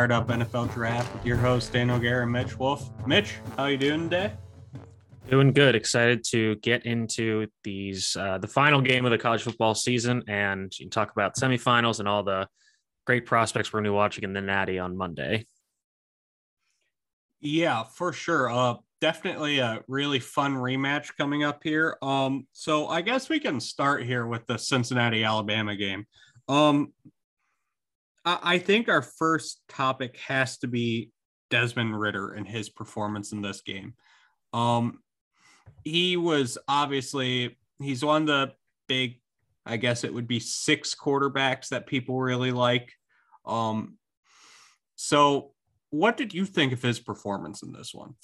Fired Up NFL Draft with your host Daniel Garrett and Mitch Wolfe. Mitch, how you doing today? Doing good. Excited to get into these uh, the final game of the college football season and talk about semifinals and all the great prospects we're going to be watching in the Natty on Monday. Yeah, for sure. Uh, definitely a really fun rematch coming up here. Um, so I guess we can start here with the Cincinnati Alabama game. Um, I think our first topic has to be Desmond Ridder and his performance in this game. Um, he was obviously he's one of the big, I guess it would be six quarterbacks that people really like. Um, so, what did you think of his performance in this one?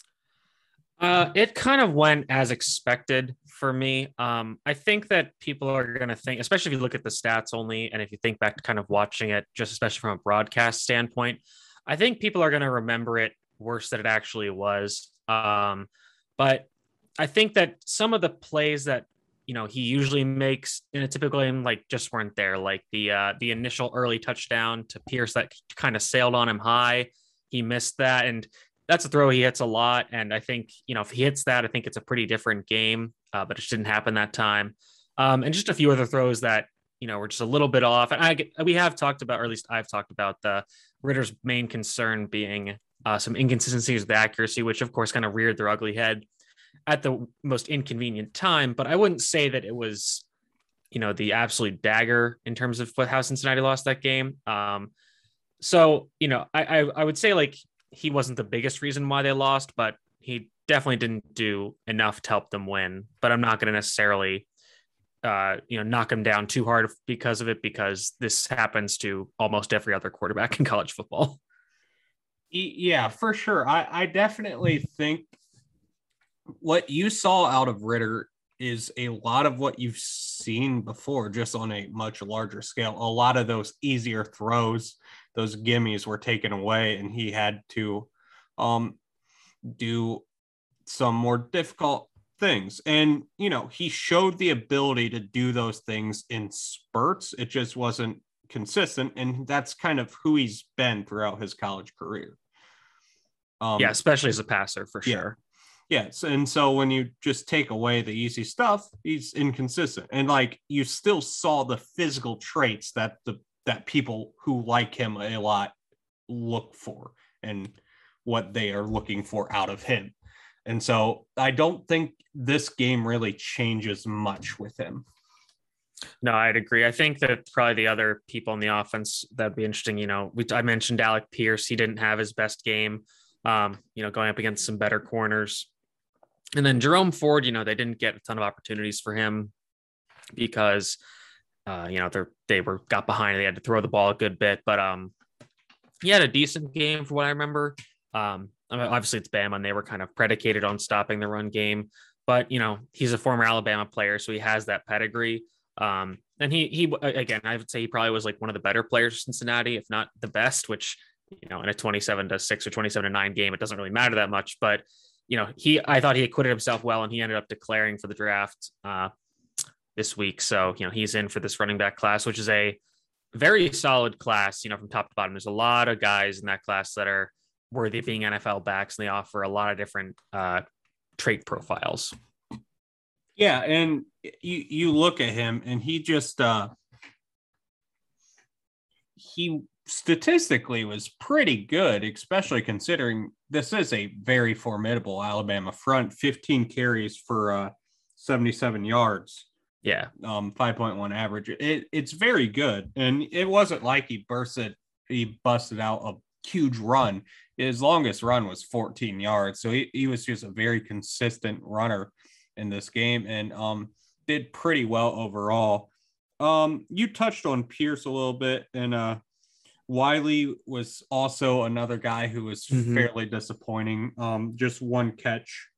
Uh, it kind of went as expected for me. Um, I think that people are going to think, especially if you look at the stats only, and if you think back to kind of watching it, just especially from a broadcast standpoint, I think people are going to remember it worse than it actually was. Um, but I think that some of the plays that you know he usually makes in a typical game like just weren't there. Like the uh, the initial early touchdown to Pierce that kind of sailed on him high. He missed that, and that's a throw he hits a lot. And I think, you know, if he hits that, I think it's a pretty different game, uh, but it just didn't happen that time. Um, and just a few other throws that, you know, were just a little bit off. And I, we have talked about, or at least I've talked about the Ridder's main concern being uh, some inconsistencies with accuracy, which of course kind of reared their ugly head at the most inconvenient time. But I wouldn't say that it was, you know, the absolute dagger in terms of how Cincinnati lost that game. Um, so, you know, I, I, I would say like he wasn't the biggest reason why they lost, but he definitely didn't do enough to help them win. But I'm not going to necessarily, uh, you know, knock him down too hard because of it, because this happens to almost every other quarterback in college football. Yeah, for sure. I, I definitely think what you saw out of Ridder is a lot of what you've seen before, just on a much larger scale. A lot of those easier throws, those gimmies were taken away, and he had to um, do some more difficult things. And, you know, he showed the ability to do those things in spurts. It just wasn't consistent. And that's kind of who he's been throughout his college career. Um, yeah, especially as a passer for sure. Yes. And so when you just take away the easy stuff, he's inconsistent. And like you still saw the physical traits that the that people who like him a lot look for and what they are looking for out of him. And so I don't think this game really changes much with him. No, I'd agree. I think that probably the other people in the offense that'd be interesting. You know, we, I mentioned Alec Pierce. He didn't have his best game. Um, you know, going up against some better corners. And then Jerome Ford, you know, they didn't get a ton of opportunities for him because, uh, you know, they they were got behind. They had to throw the ball a good bit, but um, he had a decent game for what I remember. Um, obviously it's Bama, and they were kind of predicated on stopping the run game. But you know, he's a former Alabama player, so he has that pedigree. Um, and he he again, I would say he probably was like one of the better players for Cincinnati, if not the best. Which you know, in a twenty-seven to six or twenty-seven to nine game, it doesn't really matter that much. But you know, he I thought he acquitted himself well, and he ended up declaring for the draft uh, this week. So you know, he's in for this running back class, which is a very solid class. You know, from top to bottom, there's a lot of guys in that class that are worthy of being NFL backs, and they offer a lot of different uh, trait profiles. Yeah, and you you look at him, and he just uh, he statistically was pretty good, especially considering this is a very formidable Alabama front. 15 carries for uh, 77 yards. Yeah. Um, 5.1 average. It, it's very good. And it wasn't like he bursted, he busted out a huge run. His longest run was 14 yards. So he, he was just a very consistent runner in this game and um did pretty well overall. Um, you touched on Pierce a little bit, and uh Wiley was also another guy who was Mhm. fairly disappointing. Um, just one catch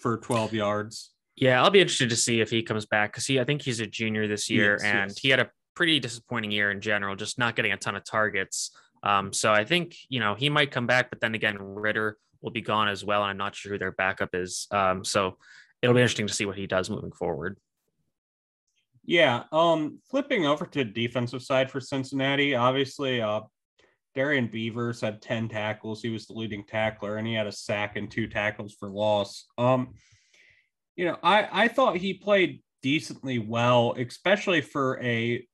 for 12 yards. Yeah, I'll be interested to see if he comes back because he, I think he's a junior this year, Yes, and yes. he had a pretty disappointing year in general, just not getting a ton of targets. Um, so I think you know he might come back, but then again, Ridder will be gone as well, and I'm not sure who their backup is. Um, so it'll be interesting to see what he does moving forward. Yeah. Um, flipping over to defensive side for Cincinnati, obviously, uh, Darrian Beavers had 10 tackles. He was the leading tackler, and he had a sack and two tackles for loss. Um, you know, I I thought he played decently well, especially for a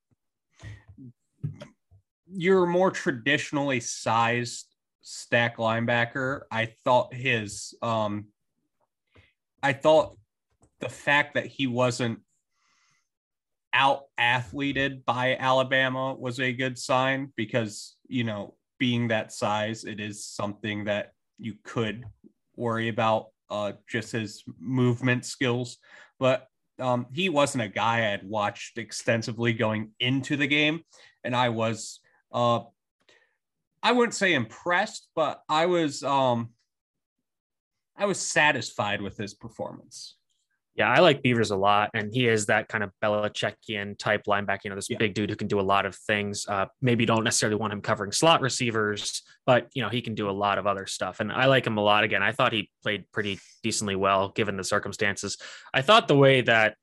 your more traditionally sized stack linebacker. I thought his um I thought the fact that he wasn't out athleted by Alabama was a good sign because, you know, being that size, it is something that you could worry about uh, just his movement skills. But um, he wasn't a guy I had watched extensively going into the game. And I was, uh, I wouldn't say impressed, but I was, um, I was satisfied with his performance. Yeah, I like Beavers a lot, and he is that kind of Belichickian type linebacker. You know, this Yeah. big dude who can do a lot of things. Uh, maybe don't necessarily want him covering slot receivers, but you know he can do a lot of other stuff. And I like him a lot. Again, I thought he played pretty decently well given the circumstances. I thought the way that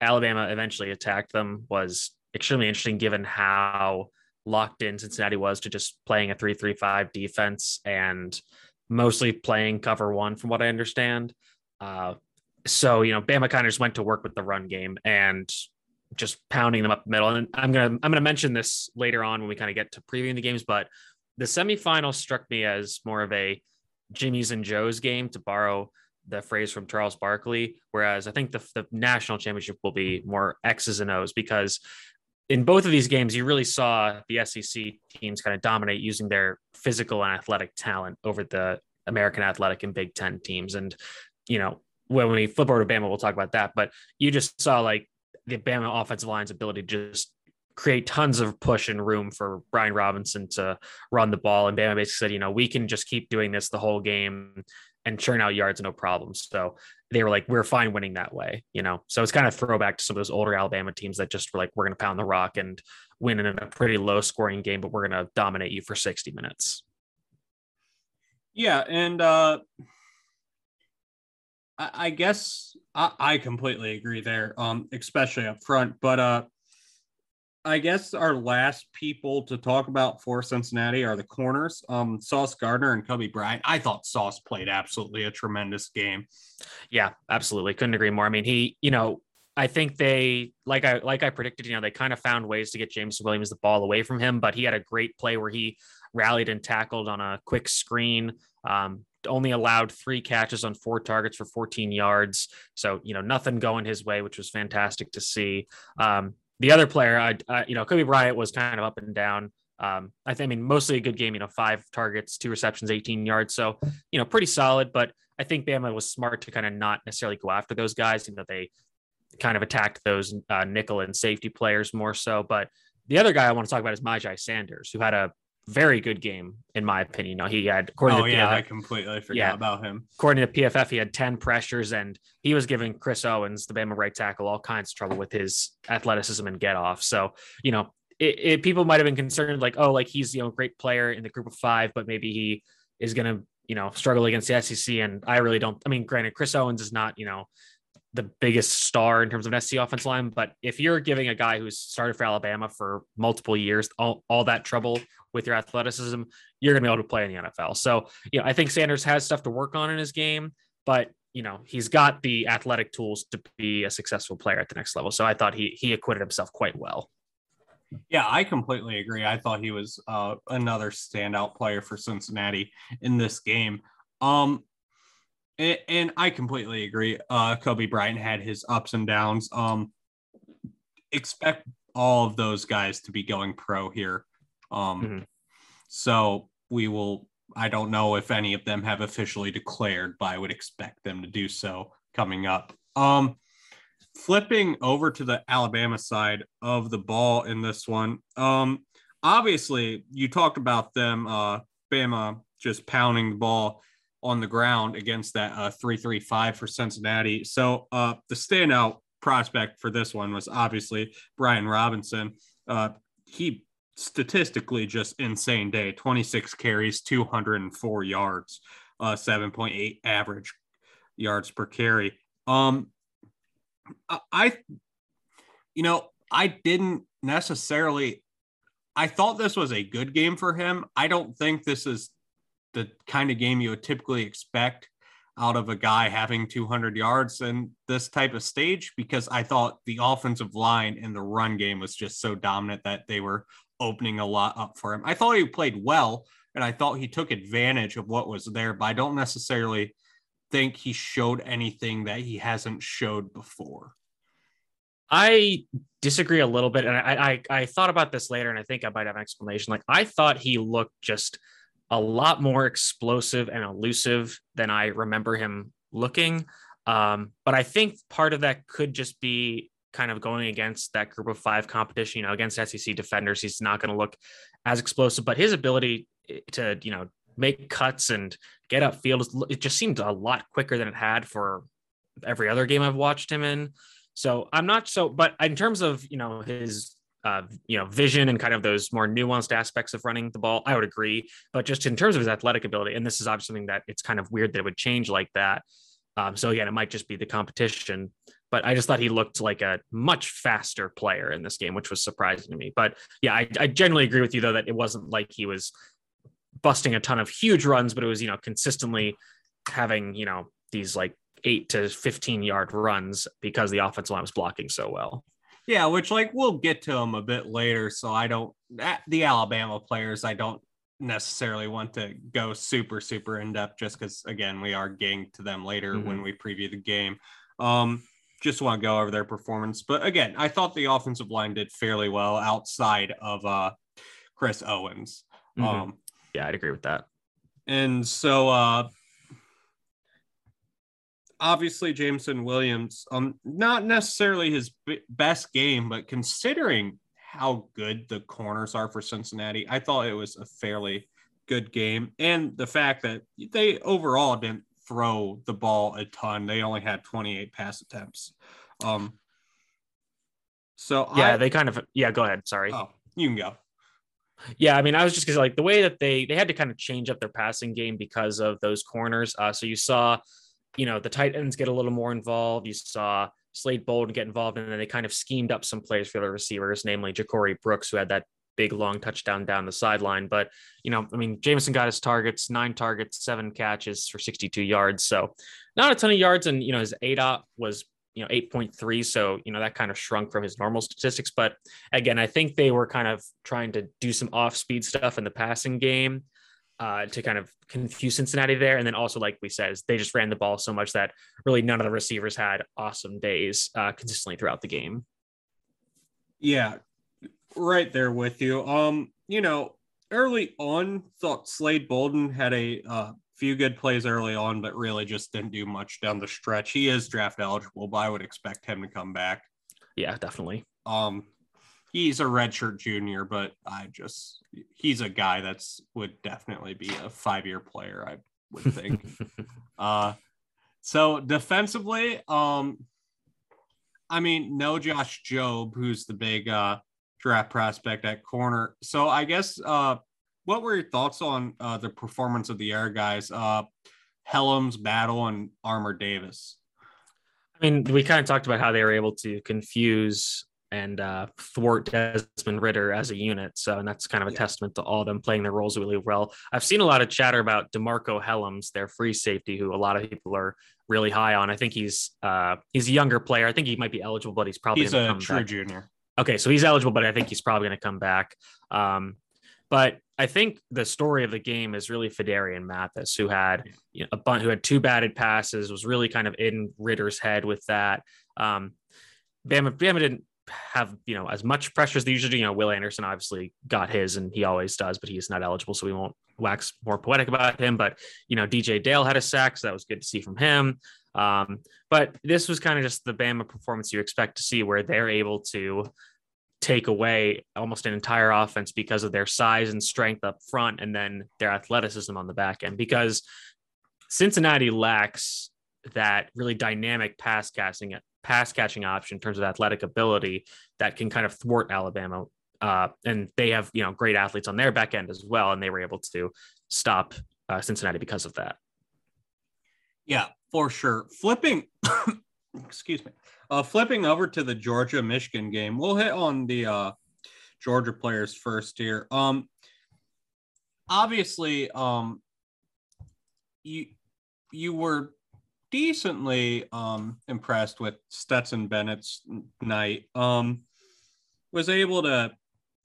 Alabama eventually attacked them was extremely interesting, given how locked in Cincinnati was to just playing a three-three-five defense and mostly playing cover one, from what I understand. Uh, so you know Bama kind of just went to work with the run game and just pounding them up the middle. And I'm gonna I'm gonna mention this later on when we kind of get to previewing the games, but the semifinals struck me as more of a Jimmy's and Joe's game to borrow the phrase from Charles Barkley, whereas I think the, the national championship will be more X's and O's because in both of these games, you really saw the SEC teams kind of dominate using their physical and athletic talent over the American athletic and Big Ten teams. And, you know, when we flip over to Bama, we'll talk about that. But you just saw like the Bama offensive line's ability to just create tons of push and room for Brian Robinson to run the ball. And Bama basically said, you know, we can just keep doing this the whole game and churn out yards, no problem. So they were like, we're fine winning that way, you know. So it's kind of throwback to some of those older Alabama teams that just were like, we're going to pound the rock and win in a pretty low scoring game, but we're going to dominate you for 60 minutes. Yeah, and uh, I, guess I, I completely agree there, um, especially up front. But uh, I guess our last people to talk about for Cincinnati are the corners, um, Sauce Gardner and Coby Bryant. I thought Sauce played absolutely a tremendous game. Yeah, absolutely. Couldn't agree more. I mean, he, you know, I think they like I like I predicted, you know, they kind of found ways to get James Williams the ball away from him, but he had a great play where he rallied and tackled on a quick screen. Um, only allowed three catches on four targets for 14 yards. So, you know, nothing going his way, which was fantastic to see. Um, the other player, I, I, you know, Coby Bryant was kind of up and down. Um, I I mean, mostly a good game, you know, five targets, two receptions, 18 yards. So, you know, pretty solid, but I think Bama was smart to kind of not necessarily go after those guys. You know, they kind of attacked those uh, nickel and safety players more so. But the other guy I want to talk about is Myjai Sanders, who had a very good game, in my opinion. You know, he had, according Oh to yeah, PFF, I completely forgot Yeah. about him. according to PFF, he had 10 pressures and he was giving Chris Owens, the Bama right tackle, all kinds of trouble with his athleticism and get off. So, you know, it, it, people might have been concerned like, oh, like he's, you know, a great player in the group of five, but maybe he is going to, you know, struggle against the SEC. And I really don't, I mean, granted, Chris Owens is not, you know, the biggest star in terms of an SC offense line. But if you're giving a guy who's started for Alabama for multiple years all, all that trouble with your athleticism, you're going to be able to play in the NFL. So, you know, I think Sanders has stuff to work on in his game, but you know, he's got the athletic tools to be a successful player at the next level. So I thought he he acquitted himself quite well. Yeah, I completely agree. I thought he was uh, another standout player for Cincinnati in this game. Um, and, and I completely agree. Uh, Coby Bryant had his ups and downs. Um, expect all of those guys to be going pro here. Um, Mhm. So we will. I don't know if any of them have officially declared, but I would expect them to do so coming up. Um, flipping over to the Alabama side of the ball in this one. Um, obviously, you talked about them, uh, Bama just pounding the ball on the ground against that uh, 335 for Cincinnati. So uh, the standout prospect for this one was obviously Brian Robinson. Uh, he statistically just insane day 26 carries, 204 yards, uh, 7.8 average yards per carry. Um, I- you know, I didn't necessarily. I thought this was a good game for him. I don't think this is the kind of game you would typically expect out of a guy having 200 yards in this type of stage because I thought the offensive line and the run game was just so dominant that they were opening a lot up for him. I thought he played well and I thought he took advantage of what was there, but I don't necessarily think he showed anything that he hasn't showed before. I disagree a little bit, and I, I I thought about this later, and I think I might have an explanation. Like I thought he looked just a lot more explosive and elusive than I remember him looking. Um, but I think part of that could just be kind of going against that group of five competition. You know, against SEC defenders, he's not going to look as explosive, but his ability to you know make cuts and get upfield is- it just seemed a lot quicker than it had for every other game I've watched him in. So I'm not so, but in terms of you know his uh, you know vision and kind of those more nuanced aspects of running the ball, I would agree. But just in terms of his athletic ability, and this is obviously something that it's kind of weird that it would change like that. Um, so again, it might just be the competition. But I just thought he looked like a much faster player in this game, which was surprising to me. But yeah, I, I generally agree with you though that it wasn't like he was busting a ton of huge runs, but it was you know consistently having you know these like eight to 15 yard runs because the offensive line was blocking so well. Yeah, which like we'll get to them a bit later. So I don't the Alabama players, I don't necessarily want to go super super in depth just because again we are getting to them later Mhm. when we preview the game. Um, just want to go over their performance, but again, I thought the offensive line did fairly well outside of uh Chris Owens. Mhm. Um, yeah, I'd agree with that. and so uh obviously Jameson Williams, um not necessarily his b- best game, but considering how good the corners are for Cincinnati, I thought it was a fairly good game. And the fact that they overall didn't throw the ball a ton. They only had 28 pass attempts. Um so Yeah, I, they kind of yeah, go ahead. Sorry. oh, you can go. Yeah, I mean, I was just because like the way that they they had to kind of change up their passing game because of those corners. Uh, so you saw, you know, the tight ends get a little more involved. You saw Slade Bolden get involved, and then they kind of schemed up some plays for the receivers, namely Ja'Corey Brooks, who had that big long touchdown down the sideline. But you know, I mean, Jameson got his targets, nine targets, seven catches for 62 yards. So not a ton of yards, and you know, his ADOT was you know 8.3 so you know that kind of shrunk from his normal statistics. But again i think they were kind of trying to do some off speed stuff in the passing game uh, to kind of confuse cincinnati there. And then also like we said they just ran the ball so much that really none of the receivers had awesome days uh, consistently throughout the game. Yeah, right there with you. Um, you know, early on, thought Slade Bolden had a uh, few good plays early on, but really just didn't do much down the stretch. He is draft eligible, but I would expect him to come back. yeah definitely Um, he's a redshirt junior, but I just he's a guy that's would definitely be a five year player. I would think. Uh, so defensively, um, I mean, no Josh Jobe, who's the big uh, draft prospect at corner. So I guess, uh, what were your thoughts on uh, the performance of the air guys, uh, Hellams, Battle, and Armour-Davis? I mean, we kind of talked about how they were able to confuse and uh, thwart Desmond Ridder as a unit. So, and that's kind of a Yeah. testament to all of them playing their roles really well. I've seen a lot of chatter about DeMarcco Hellams, their free safety, who a lot of people are really high on. I think he's uh, he's a younger player. I think he might be eligible, but he's probably He's a true back. junior. Okay, so he's eligible, but I think he's probably going to come back. Um, but I think the story of the game is really Phidarian Mathis, who had you know, a bunch, who had two batted passes, was really kind of in Ridder's head with that. Um, Bama, Bama didn't have you know as much pressure as they usually do. You know, Will Anderson obviously got his, and he always does, but he's not eligible, so we won't wax more poetic about him. But you know, DJ Dale had a sack, so that was good to see from him. Um, but this was kind of just the Bama performance you expect to see, where they're able to take away almost an entire offense because of their size and strength up front, and then their athleticism on the back end. Because Cincinnati lacks that really dynamic pass casting pass catching option in terms of athletic ability that can kind of thwart Alabama. Uh, and they have you know great athletes on their back end as well, and they were able to stop uh, Cincinnati because of that. Yeah, for sure. Flipping, excuse me, uh, flipping over to the Georgia Michigan game, we'll hit on the uh, Georgia players first here. Um, obviously, um, you you were decently um, impressed with Stetson Bennett's night. Um, was able to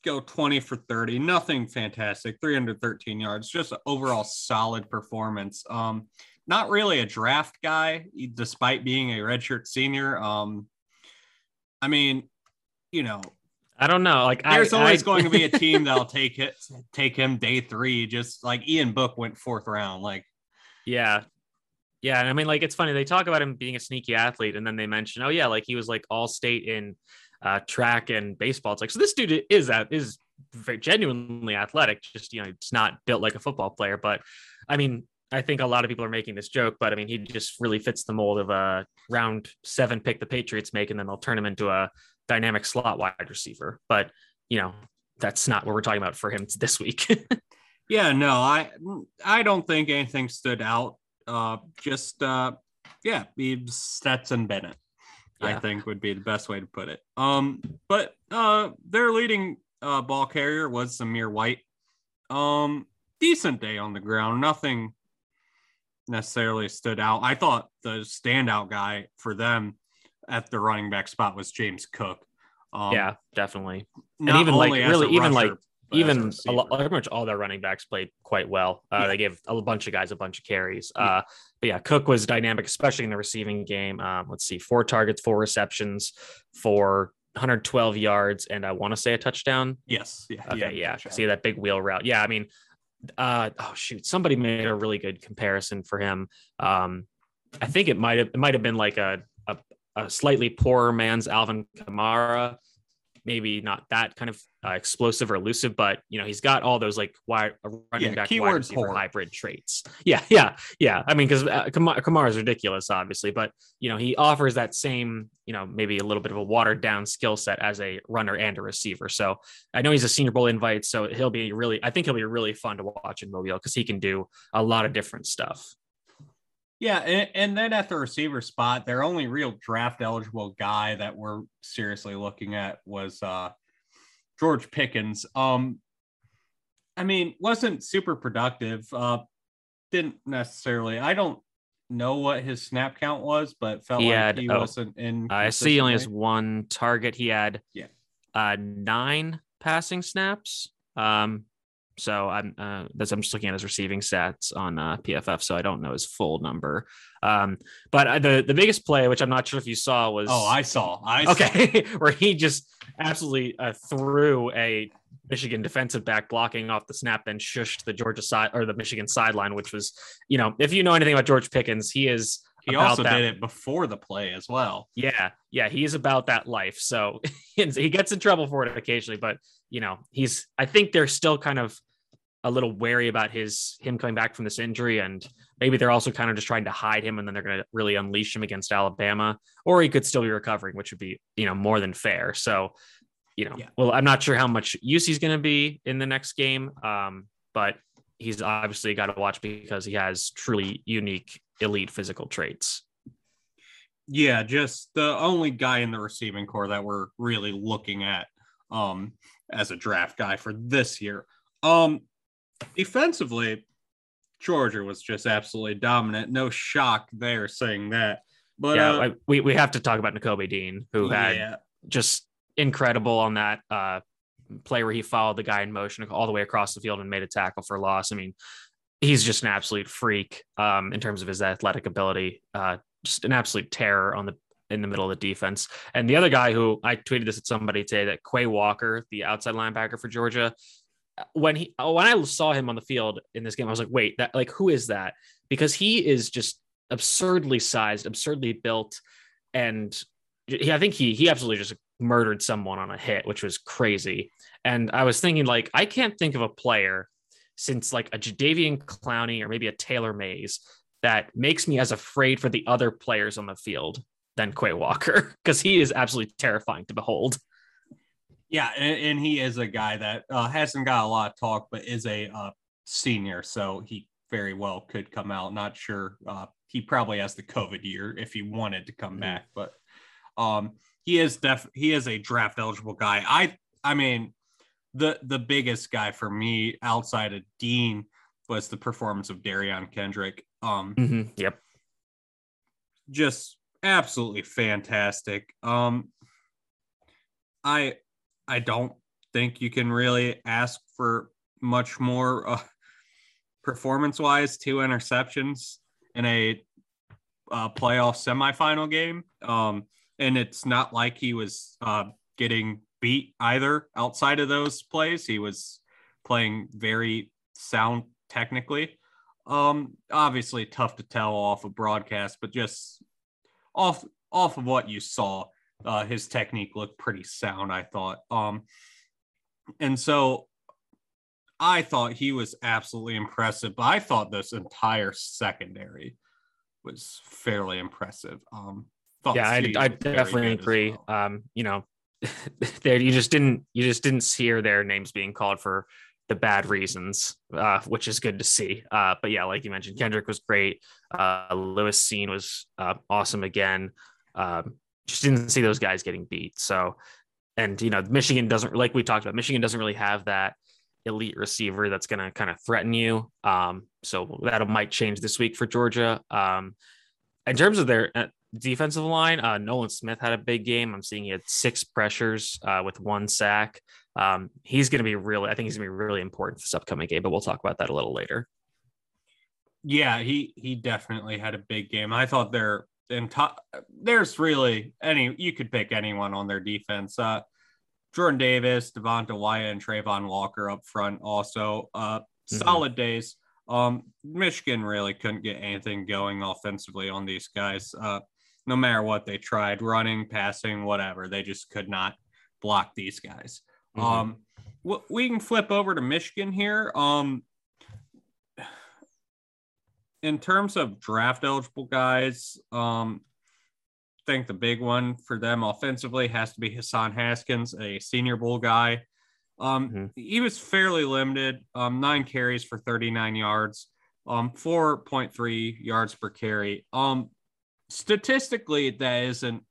go 20 for 30, nothing fantastic, 313 yards, just overall solid performance. Um, not really a draft guy, despite being a redshirt senior. Um, I mean, you know, I don't know. Like, there's I, always I, going to be a team that'll take it, take him day three. Just like Ian Book went fourth round. Like, yeah, yeah, and I mean, like it's funny they talk about him being a sneaky athlete, and then they mention, oh yeah, like he was like all state in uh, track and baseball. It's like so this dude is that is very genuinely athletic. Just you know, it's not built like a football player, but I mean, I think a lot of people are making this joke, but I mean, he just really fits the mold of a round seven pick the Patriots make, and then they'll turn him into a dynamic slot wide receiver. But you know, that's not what we're talking about for him this week. yeah, no, I I don't think anything stood out uh, just uh, yeah, Stetson Bennett. Yeah. I think would be the best way to put it. Um, but uh, their leading uh, ball carrier was Zamir White. Um, decent day on the ground. Nothing necessarily stood out. I thought the standout guy for them at the running back spot was James Cook. Um, yeah, definitely. And even like really, even like even a lot, pretty much all their running backs played quite well. Uh, yeah. They gave a bunch of guys a bunch of carries. Yeah. Uh, but yeah, Cook was dynamic, especially in the receiving game. Um, let's see, four targets, four receptions for 112 yards, and I want to say a touchdown. Yes. Yeah. Okay. Yeah. yeah. See that big wheel route. Yeah. I mean, uh, oh shoot, somebody made a really good comparison for him. Um, I think it might have it might have been like a, a, a slightly poorer man's Alvin Kamara maybe not that kind of uh, explosive or elusive, but you know, he's got all those like wide uh, running yeah, back wide receiver hybrid traits. Yeah, yeah, yeah. I mean, because uh, Kamara is ridiculous, obviously, but you know, he offers that same, you know, maybe a little bit of a watered down skill set as a runner and a receiver. So I know he's a Senior Bowl invite, so he'll be really, I think he'll be really fun to watch in Mobile because he can do a lot of different stuff. Yeah, and, and, then at the receiver spot, their only real draft eligible guy that we're seriously looking at was uh, George Pickens. Um, I mean, wasn't super productive. Uh, didn't necessarily. I don't know what his snap count was, but felt he like had, he oh, wasn't in. I see. He only has one target. He had yeah, uh, nine passing snaps. Um, so I'm uh, that's I'm just looking at his receiving stats on uh, PFF, so I don't know his full number. Um, but uh, the the biggest play, which I'm not sure if you saw, was oh I saw I okay where he just absolutely uh, threw a Michigan defensive back blocking off the snap, then shushed the Georgia side or the Michigan sideline, which was you know if you know anything about George Pickens, he is he also that. did it before the play as well. Yeah, yeah, he's about that life. So he gets in trouble for it occasionally, but you know, he's. I think they're still kind of a little wary about his him coming back from this injury, and maybe they're also kind of just trying to hide him, and then they're going to really unleash him against Alabama, or he could still be recovering, which would be you know more than fair. So, you know, yeah. well, I'm not sure how much use he's going to be in the next game, um, but he's obviously got to watch because he has truly unique elite physical traits. Yeah, just the only guy in the receiving core that we're really looking at um, as a draft guy for this year. Um, defensively, Georgia was just absolutely dominant. No shock there saying that. But yeah, uh, we, we have to talk about Nakobe Dean, who had yeah. just incredible on that uh, play where he followed the guy in motion all the way across the field and made a tackle for loss. I mean, he's just an absolute freak um, in terms of his athletic ability. Uh, just an absolute terror on the in the middle of the defense. And the other guy who I tweeted this at somebody today that Quay Walker, the outside linebacker for Georgia, when he uh, when I saw him on the field in this game, I was like, wait, that like who is that? Because he is just absurdly sized, absurdly built, and he, I think he he absolutely just murdered someone on a hit, which was crazy. And I was thinking, like, I can't think of a player since like a Jadeveon Clowney or maybe a Taylor Mays that makes me as afraid for the other players on the field than Quay Walker because he is absolutely terrifying to behold. Yeah, and, and he is a guy that uh, hasn't got a lot of talk, but is a uh, senior, so he very well could come out. Not sure. Uh, he probably has the COVID year if he wanted to come mm-hmm. back, but um, he is def he is a draft eligible guy. I I mean, the the biggest guy for me outside of Dean was the performance of Derion Kendrick. Um, mm-hmm. Yep, just absolutely fantastic. Um, I I don't think you can really ask for much more uh, performance wise. Two interceptions in a uh, playoff semifinal game. Um, and it's not like he was uh, getting beat either outside of those plays. He was playing very sound technically. Um, obviously tough to tell off a broadcast, but just off off of what you saw, uh, his technique looked pretty sound, I thought. Um, and so I thought he was absolutely impressive, but I thought this entire secondary was fairly impressive. Um, yeah, I, I definitely agree. Well. Um, you know, there you just didn't you just didn't hear their names being called for the bad reasons, uh, which is good to see. Uh, but yeah, like you mentioned, Kendrick was great. Uh, Lewis Cine was uh, awesome again. Um, just didn't see those guys getting beat. So, and you know, Michigan doesn't like we talked about. Michigan doesn't really have that elite receiver that's going to kind of threaten you. Um, so that might change this week for Georgia. Um, in terms of their uh, defensive line, uh, Nolan Smith had a big game. I'm seeing he had six pressures uh, with one sack. Um, he's going to be really, I think he's going to be really important for this upcoming game, but we'll talk about that a little later. Yeah, he he definitely had a big game. I thought in top, there's really any you could pick anyone on their defense. Uh, Jordan Davis, Devonte Wyatt, and Travon Walker up front. Also, uh, mm-hmm. solid days. Um, Michigan really couldn't get anything going offensively on these guys. Uh, no matter what they tried, running, passing, whatever, they just could not block these guys. Mm-hmm. Um, we can flip over to Michigan here. Um, in terms of draft eligible guys, um, I think the big one for them offensively has to be Hassan Haskins, a Senior Bowl guy. Um, mm-hmm. He was fairly limited, um, nine carries for 39 yards, um, 4.3 yards per carry. Um, statistically, that isn't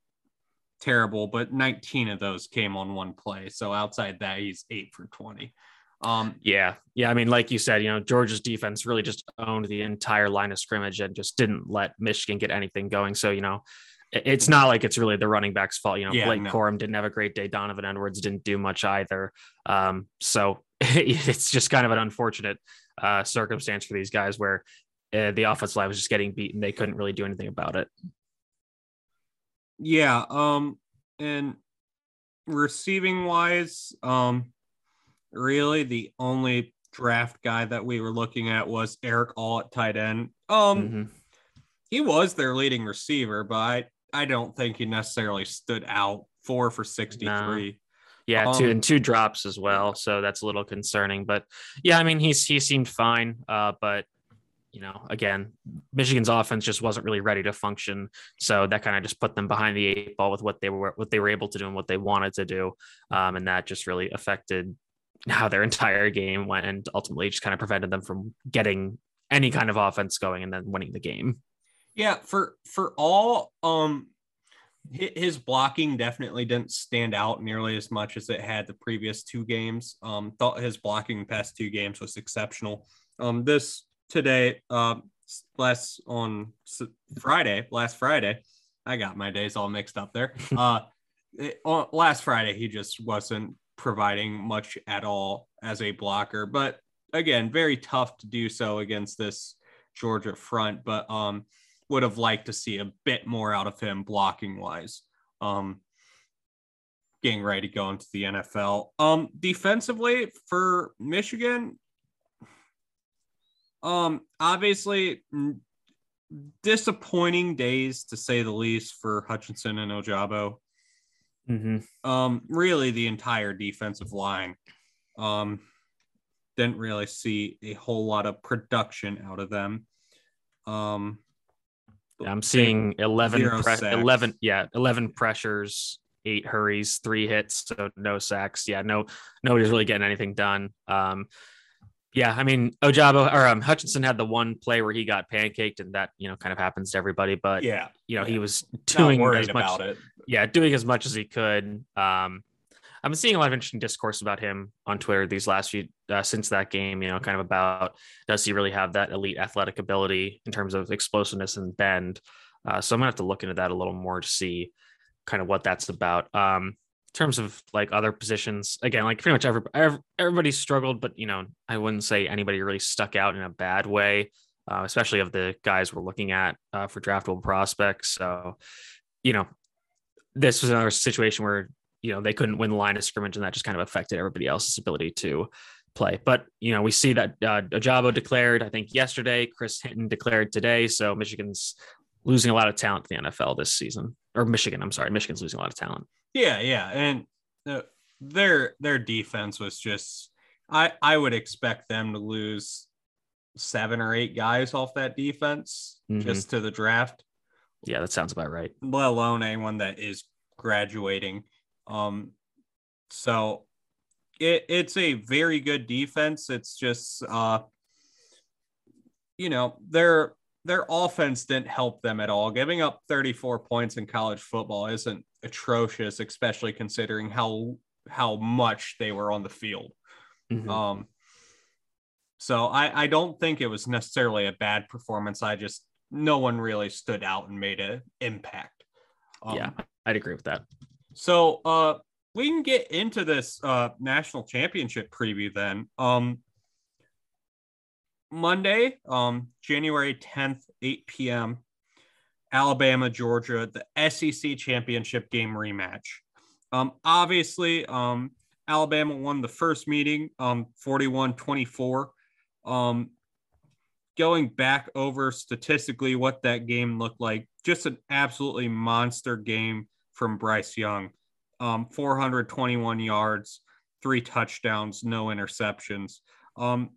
terrible, but 19 of those came on one play. So outside that, he's eight for 20. Um, yeah, yeah. I mean, like you said, you know, Georgia's defense really just owned the entire line of scrimmage and just didn't let Michigan get anything going. So, you know, it's not like it's really the running back's fault. You know, yeah, Blake no. Corum didn't have a great day. Donovan Edwards didn't do much either. Um, so it's just kind of an unfortunate uh, circumstance for these guys where uh, the offensive line was just getting beaten. They couldn't really do anything about it. Yeah. Um, and receiving wise, um, really the only draft guy that we were looking at was Erick All at tight end. Um, mm-hmm. he was their leading receiver, but I, I don't think he necessarily stood out four for 63. No. Yeah, um, two and two drops as well. So that's a little concerning. But yeah, I mean he's he seemed fine. Uh, but you know, again, Michigan's offense just wasn't really ready to function. So that kind of just put them behind the eight ball with what they were what they were able to do and what they wanted to do. Um, and that just really affected how their entire game went and ultimately just kind of prevented them from getting any kind of offense going and then winning the game. Yeah, for for all um his blocking definitely didn't stand out nearly as much as it had the previous two games. Um thought his blocking past two games was exceptional. Um this today uh last on Friday, last Friday, I got my days all mixed up there. Uh it, on, last Friday he just wasn't providing much at all as a blocker, but again, very tough to do so against this Georgia front, but um would have liked to see a bit more out of him blocking wise. Um, getting ready to go into the NFL. Um, defensively for Michigan, um, obviously disappointing days to say the least for Hutchinson and Ojabo. Mm-hmm. Um, really the entire defensive line. Um, didn't really see a whole lot of production out of them. Um, I'm seeing 11, pre- 11, yeah, 11 pressures, eight hurries, three hits, so no sacks. Yeah, no, nobody's really getting anything done. Um, yeah, I mean, Ojabo or um, Hutchinson had the one play where he got pancaked, and that you know kind of happens to everybody. But Yeah, you know, he was doing worried as much, about it. yeah, doing as much as he could. Um, I've been seeing a lot of interesting discourse about him on Twitter these last few uh, since that game. You know, kind of about does he really have that elite athletic ability in terms of explosiveness and bend? Uh, so I'm gonna have to look into that a little more to see kind of what that's about. Um, terms of like other positions, again, like pretty much every, every everybody struggled, but you know, I wouldn't say anybody really stuck out in a bad way, uh, especially of the guys we're looking at uh, for draftable prospects. So, you know, this was another situation where you know they couldn't win the line of scrimmage, and that just kind of affected everybody else's ability to play. But you know, we see that uh, Ojabo declared, I think yesterday. Chris Hinton declared today. So Michigan's losing a lot of talent to the NFL this season, or Michigan. I'm sorry, Michigan's losing a lot of talent. Yeah, yeah, and uh, their their defense was just. I I would expect them to lose seven or eight guys off that defense Mhm. just to the draft, Yeah, that sounds about right. let alone anyone that is graduating. Um, so it it's a very good defense. It's just uh, you know, their their offense didn't help them at all. Giving up 34 points in college football isn't atrocious, especially considering how how much they were on the field. Mhm. Um, so I, I don't think it was necessarily a bad performance. I just no one really stood out and made an impact. Um, yeah, I'd agree with that. So uh, we can get into this uh, national championship preview then. Um, Monday, um, January 10th, 8 p.m., Alabama, Georgia, the SEC championship game rematch. Um, obviously, um, Alabama won the first meeting, um, 41 24. Um, going back over statistically what that game looked like, just an absolutely monster game from Bryce Young. Um, 421 yards, three touchdowns, no interceptions. Um,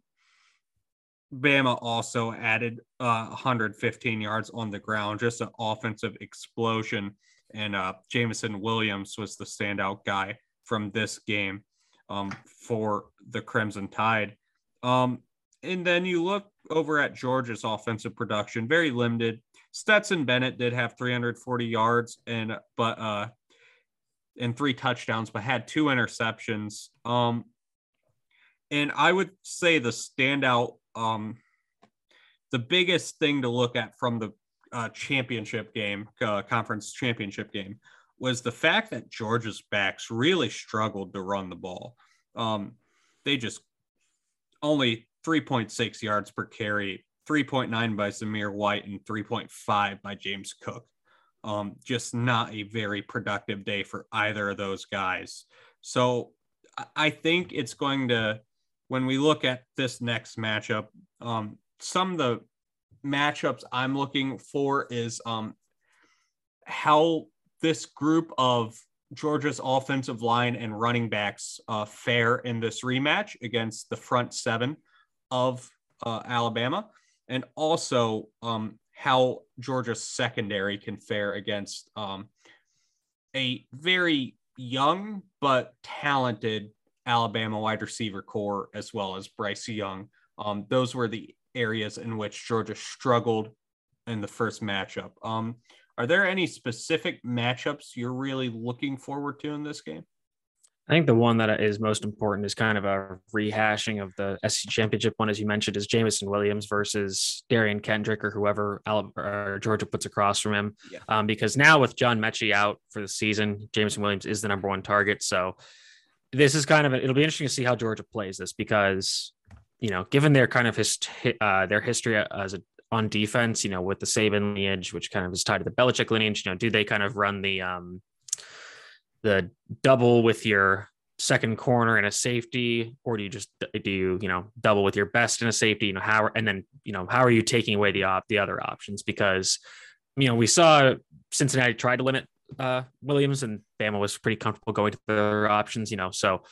Bama also added uh, 115 yards on the ground, just an offensive explosion. And uh, Jameson Williams was the standout guy from this game um, for the Crimson Tide. Um, and then you look over at Georgia's offensive production, very limited. Stetson Bennett did have 340 yards and but uh and three touchdowns, but had two interceptions. Um and I would say the standout um the biggest thing to look at from the uh, championship game, uh, conference championship game, was the fact that Georgia's backs really struggled to run the ball. Um, they just only 3.6 yards per carry, 3.9 by Zamir White, and 3.5 by James Cook. Um, just not a very productive day for either of those guys. So I think it's going to, when we look at this next matchup, um, some of the matchups I'm looking for is um, how this group of Georgia's offensive line and running backs uh, fare in this rematch against the front seven of uh, Alabama, and also um, how Georgia's secondary can fare against um, a very young but talented Alabama wide receiver core, as well as Bryce Young. Um, those were the areas in which Georgia struggled in the first matchup. Um, are there any specific matchups you're really looking forward to in this game? I think the one that is most important is kind of a rehashing of the SC championship one, as you mentioned, is Jameson Williams versus Derion Kendrick or whoever Alabama, Georgia puts across from him. Yeah. Um, because now with John Metchie out for the season, Jameson Williams is the number one target. So this is kind of a, it'll be interesting to see how Georgia plays this because you know, given their kind of his uh, their history as a on defense, you know, with the Saban lineage, which kind of is tied to the Belichick lineage, you know, do they kind of run the um the double with your second corner and a safety, or do you just do you you know double with your best and a safety? You know how and then you know how are you taking away the op the other options because you know we saw Cincinnati tried to limit uh, Williams and Bama was pretty comfortable going to their options. You know so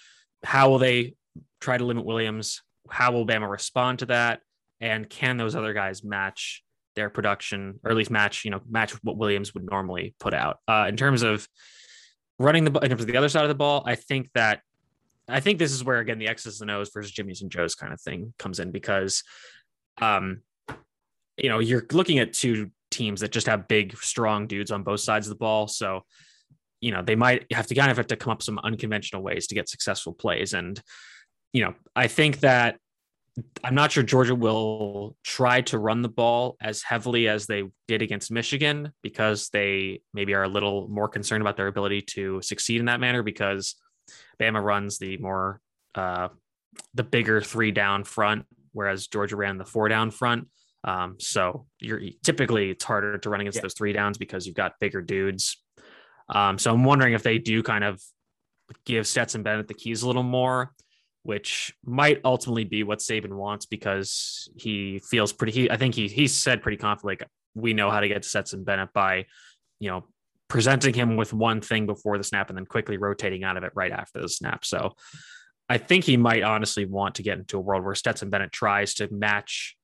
how will they try to limit Williams? How will Bama respond to that? And can those other guys match their production, or at least match, you know, match what Williams would normally put out? Uh, in terms of running the in terms of the other side of the ball, I think that I think this is where again the X's and O's versus Jimmy's and Joe's kind of thing comes in because, um, you know, you're looking at two teams that just have big, strong dudes on both sides of the ball, so you know they might have to kind of have to come up some unconventional ways to get successful plays. And you know i think that i'm not sure georgia will try to run the ball as heavily as they did against michigan because they maybe are a little more concerned about their ability to succeed in that manner because bama runs the more uh, the bigger three down front whereas georgia ran the four down front um, so you're typically it's harder to run against yeah. those three downs because you've got bigger dudes um, so I'm wondering if they do kind of give Stetson Bennett the keys a little more, which might ultimately be what Saban wants because he feels pretty. He, I think he he said pretty confidently, like we know how to get to Stetson Bennett by, you know, presenting him with one thing before the snap and then quickly rotating out of it right after the snap. So I think he might honestly want to get into a world where Stetson Bennett tries to match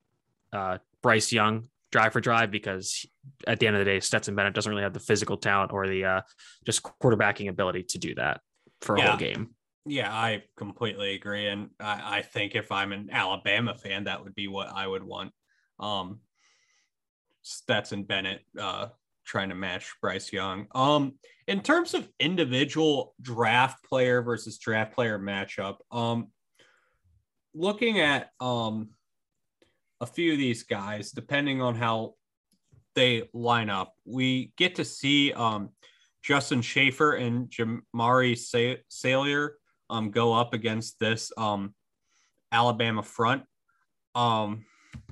uh, Bryce Young drive for drive because at the end of the day, Stetson Bennett doesn't really have the physical talent or the uh, just quarterbacking ability to do that for a yeah. whole game. Yeah, I completely agree, and I, I, think if I'm an Alabama fan, that would be what I would want. Um, Stetson Bennett uh, trying to match Bryce Young. Um, in terms of individual draft player versus draft player matchup, um, looking at um a few of these guys, depending on how they line up. We get to see um, Justin Shaffer and Jamaree Salyer um, go up against this um, Alabama front, um,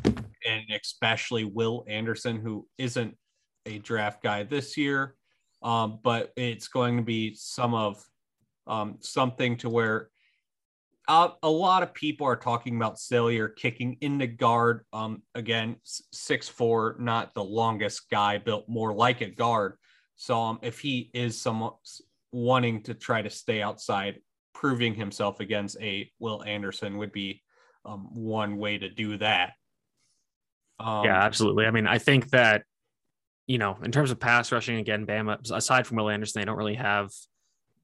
and especially Will Anderson, who isn't a draft guy this year, um, but it's going to be some of um, something to where uh, a lot of people are talking about Salyer kicking in the guard. Um, again, six four, not the longest guy, built more like a guard. So um, if he is someone wanting to try to stay outside, proving himself against a Will Anderson would be um, one way to do that. Um, yeah, absolutely. I mean, I think that you know, in terms of pass rushing, again, Bama aside from Will Anderson, they don't really have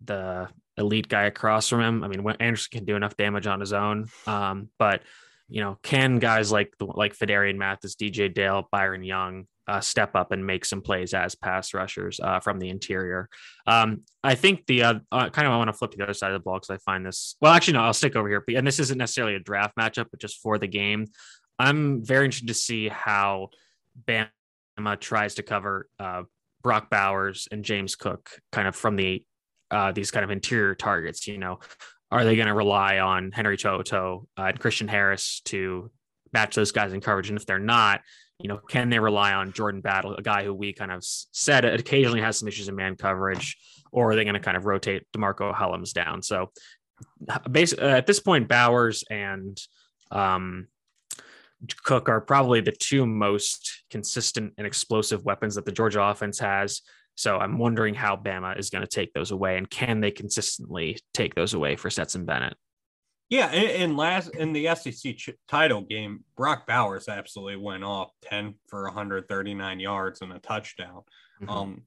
the elite guy across from him. I mean, Anderson can do enough damage on his own, um, but you know, can guys like the, like Phidarian Mathis, DJ Dale, Byron Young uh, step up and make some plays as pass rushers uh, from the interior? Um, I think the uh, uh kind of I want to flip to the other side of the ball because I find this. Well, actually, no, I'll stick over here. And this isn't necessarily a draft matchup, but just for the game, I'm very interested to see how Bama tries to cover uh, Brock Bowers and James Cook kind of from the uh, these kind of interior targets. You know, are they going to rely on Henry To'oTo'o uh, and Christian Harris to match those guys in coverage? And if they're not, you know, can they rely on Jordan Battle, a guy who we kind of said occasionally has some issues in man coverage, or are they going to kind of rotate DeMarcco Hellams down? So, basically, uh, at this point, Bowers and um, Cook are probably the two most consistent and explosive weapons that the Georgia offense has. So I'm wondering how Bama is going to take those away, and can they consistently take those away for Stetson Bennett? Yeah, in, last in the SEC ch- title game, Brock Bowers absolutely went off ten for 139 yards and a touchdown. Mm-hmm. Um,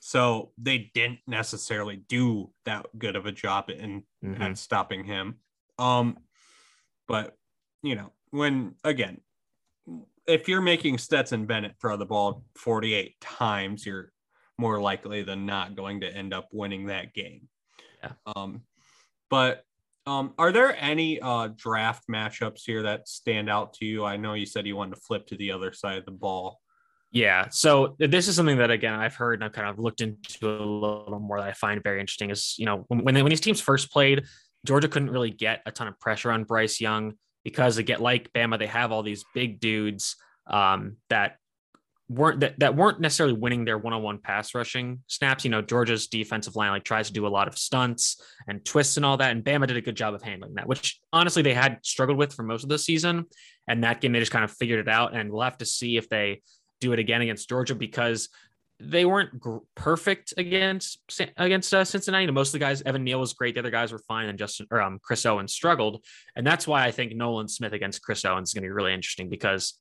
so they didn't necessarily do that good of a job in mm-hmm. at stopping him. Um, but you know, when again, if you're making Stetson Bennett throw the ball 48 times, you're more likely than not going to end up winning that game. Yeah. Um, but um, are there any uh, draft matchups here that stand out to you? I know you said you wanted to flip to the other side of the ball. Yeah. So this is something that again I've heard and I've kind of looked into a little more that I find very interesting. Is you know when when these teams first played, Georgia couldn't really get a ton of pressure on Bryce Young because they get like Bama, they have all these big dudes um, that weren't that, that weren't necessarily winning their one-on-one pass rushing snaps. You know, Georgia's defensive line like tries to do a lot of stunts and twists and all that, and Bama did a good job of handling that, which honestly they had struggled with for most of the season. And that game they just kind of figured it out, and we'll have to see if they do it again against Georgia because they weren't gr- perfect against against uh, Cincinnati. most of the guys, Evan Neal was great. The other guys were fine, and Justin or um, Chris Owens struggled, and that's why I think Nolan Smith against Chris Owens is going to be really interesting because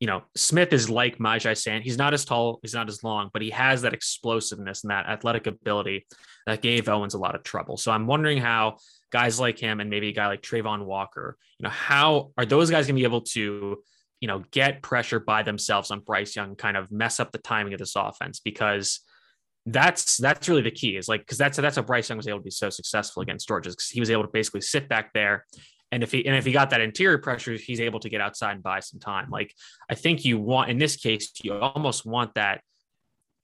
you know, Smith is like Myjai Sand. He's not as tall, he's not as long, but he has that explosiveness and that athletic ability that gave Owens a lot of trouble. So I'm wondering how guys like him and maybe a guy like Travon Walker, you know, how are those guys going to be able to, you know, get pressure by themselves on Bryce Young, kind of mess up the timing of this offense because that's that's really the key is like because that's that's how Bryce Young was able to be so successful against Georgia because he was able to basically sit back there and if he and if he got that interior pressure, he's able to get outside and buy some time. Like I think you want in this case, you almost want that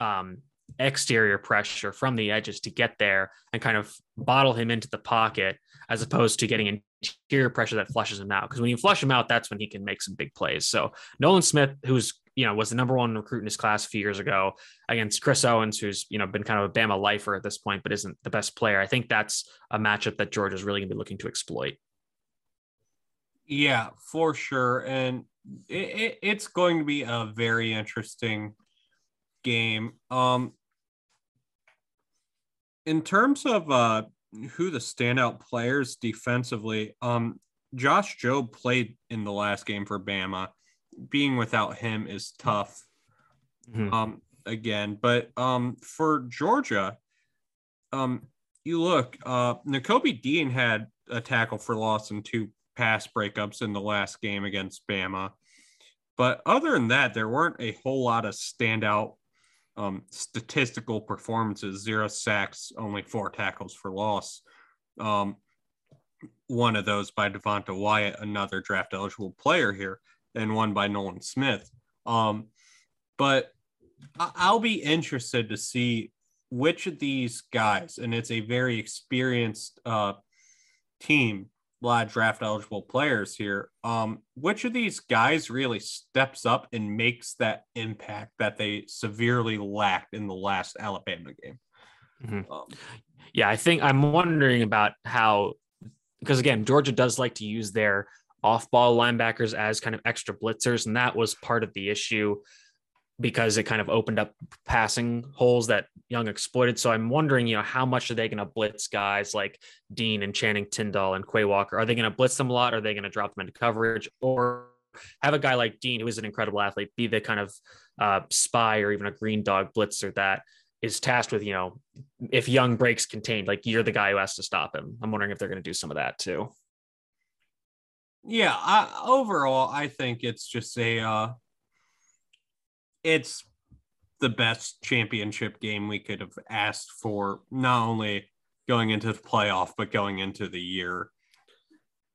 um, exterior pressure from the edges to get there and kind of bottle him into the pocket, as opposed to getting interior pressure that flushes him out. Because when you flush him out, that's when he can make some big plays. So Nolan Smith, who's you know was the number one recruit in his class a few years ago against Chris Owens, who's you know been kind of a Bama lifer at this point, but isn't the best player. I think that's a matchup that Georgia is really going to be looking to exploit. Yeah, for sure. And it, it, it's going to be a very interesting game. Um, in terms of uh, who the standout players defensively, um, Josh Jobe played in the last game for Bama. Being without him is tough. Mm-hmm. Um, again, but um, for Georgia, um, you look, uh, Nakobe Dean had a tackle for loss and two pass breakups in the last game against Bama. But other than that, there weren't a whole lot of standout um, statistical performances zero sacks, only four tackles for loss. Um, one of those by Devonte Wyatt, another draft eligible player here, and one by Nolan Smith. Um, but I'll be interested to see which of these guys, and it's a very experienced uh, team, a lot of draft eligible players here. Um, which of these guys really steps up and makes that impact that they severely lacked in the last Alabama game? Mm-hmm. Um, yeah, I think I'm wondering about how, because again, Georgia does like to use their off ball linebackers as kind of extra blitzers, and that was part of the issue because it kind of opened up passing holes that Young exploited. So I'm wondering, you know, how much are they going to blitz guys like Dean and Channing Tindall and Quay Walker? Are they going to blitz them a lot? Are they going to drop them into coverage or have a guy like Dean, who is an incredible athlete, be the kind of uh, spy or even a green dog blitzer that is tasked with, you know, if Young breaks contained, like you're the guy who has to stop him. I'm wondering if they're going to do some of that too. Yeah, I, overall, I think it's just a uh, it's the best championship game we could have asked for, not only going into the playoff, but going into the year.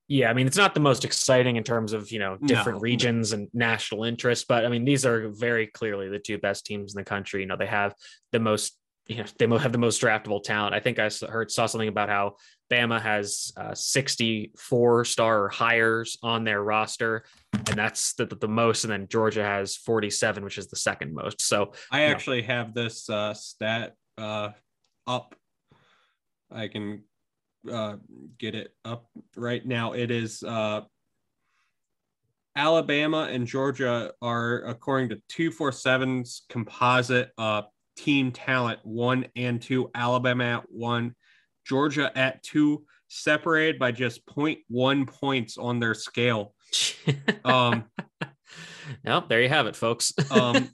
Yeah, I mean, it's not the most exciting in terms of, you know, different no. regions and national interest, but I mean, these are very clearly the two best teams in the country. You know, they have the most you know they have the most draftable talent. I think I heard saw something about how Bama has uh, 64 star hires on their roster, and that's the, the, most. And then Georgia has 47, which is the second most. So I actually know. have this uh, stat uh, up. I can uh, get it up right now. It is uh, Alabama and Georgia are, according to 247's composite uh, team talent one and two, Alabama at one, Georgia at two, separated by just 0.1 points on their scale. um, nope, there you have it, folks. um,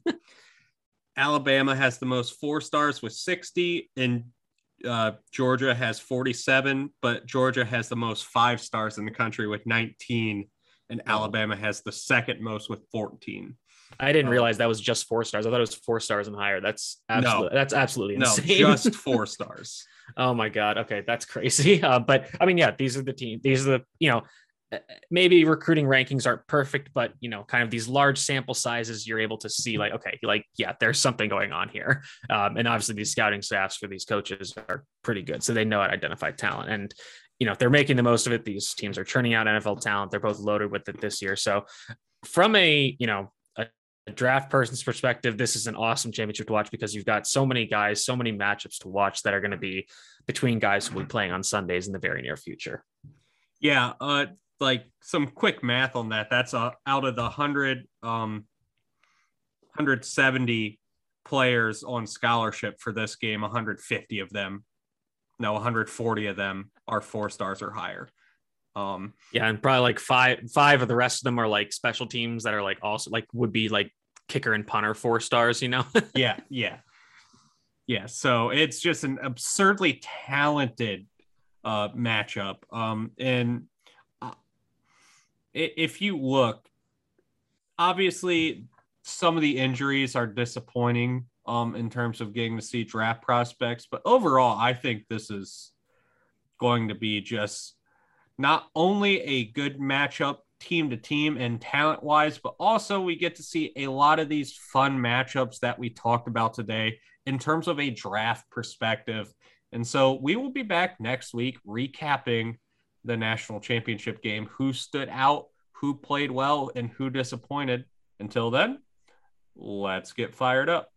Alabama has the most four stars with 60, and uh, Georgia has 47, but Georgia has the most five stars in the country with 19, and Alabama has the second most with 14. I didn't um, realize that was just four stars. I thought it was four stars and higher. That's absolutely no, that's absolutely insane. No, just four stars. oh my god. Okay, that's crazy. Uh, but I mean, yeah, these are the team. These are the you know uh, maybe recruiting rankings aren't perfect, but you know, kind of these large sample sizes, you're able to see like, okay, like, yeah, there's something going on here. Um, and obviously, these scouting staffs for these coaches are pretty good, so they know how to identify talent. And you know, if they're making the most of it. These teams are churning out NFL talent. They're both loaded with it this year. So, from a you know draft person's perspective, this is an awesome championship to watch because you've got so many guys, so many matchups to watch that are going to be between guys who will be playing on Sundays in the very near future. Yeah, uh, like some quick math on that. That's uh, out of the 100 um 170 players on scholarship for this game, 150 of them, no, 140 of them are four stars or higher. Um, yeah, and probably like five five of the rest of them are like special teams that are like also like would be like kicker and punter four stars, you know? yeah, yeah. Yeah, so it's just an absurdly talented uh matchup. Um and uh, if you look obviously some of the injuries are disappointing um in terms of getting to see draft prospects, but overall I think this is going to be just not only a good matchup team to team and talent wise, but also we get to see a lot of these fun matchups that we talked about today in terms of a draft perspective. And so we will be back next week recapping the national championship game who stood out, who played well, and who disappointed. Until then, let's get fired up.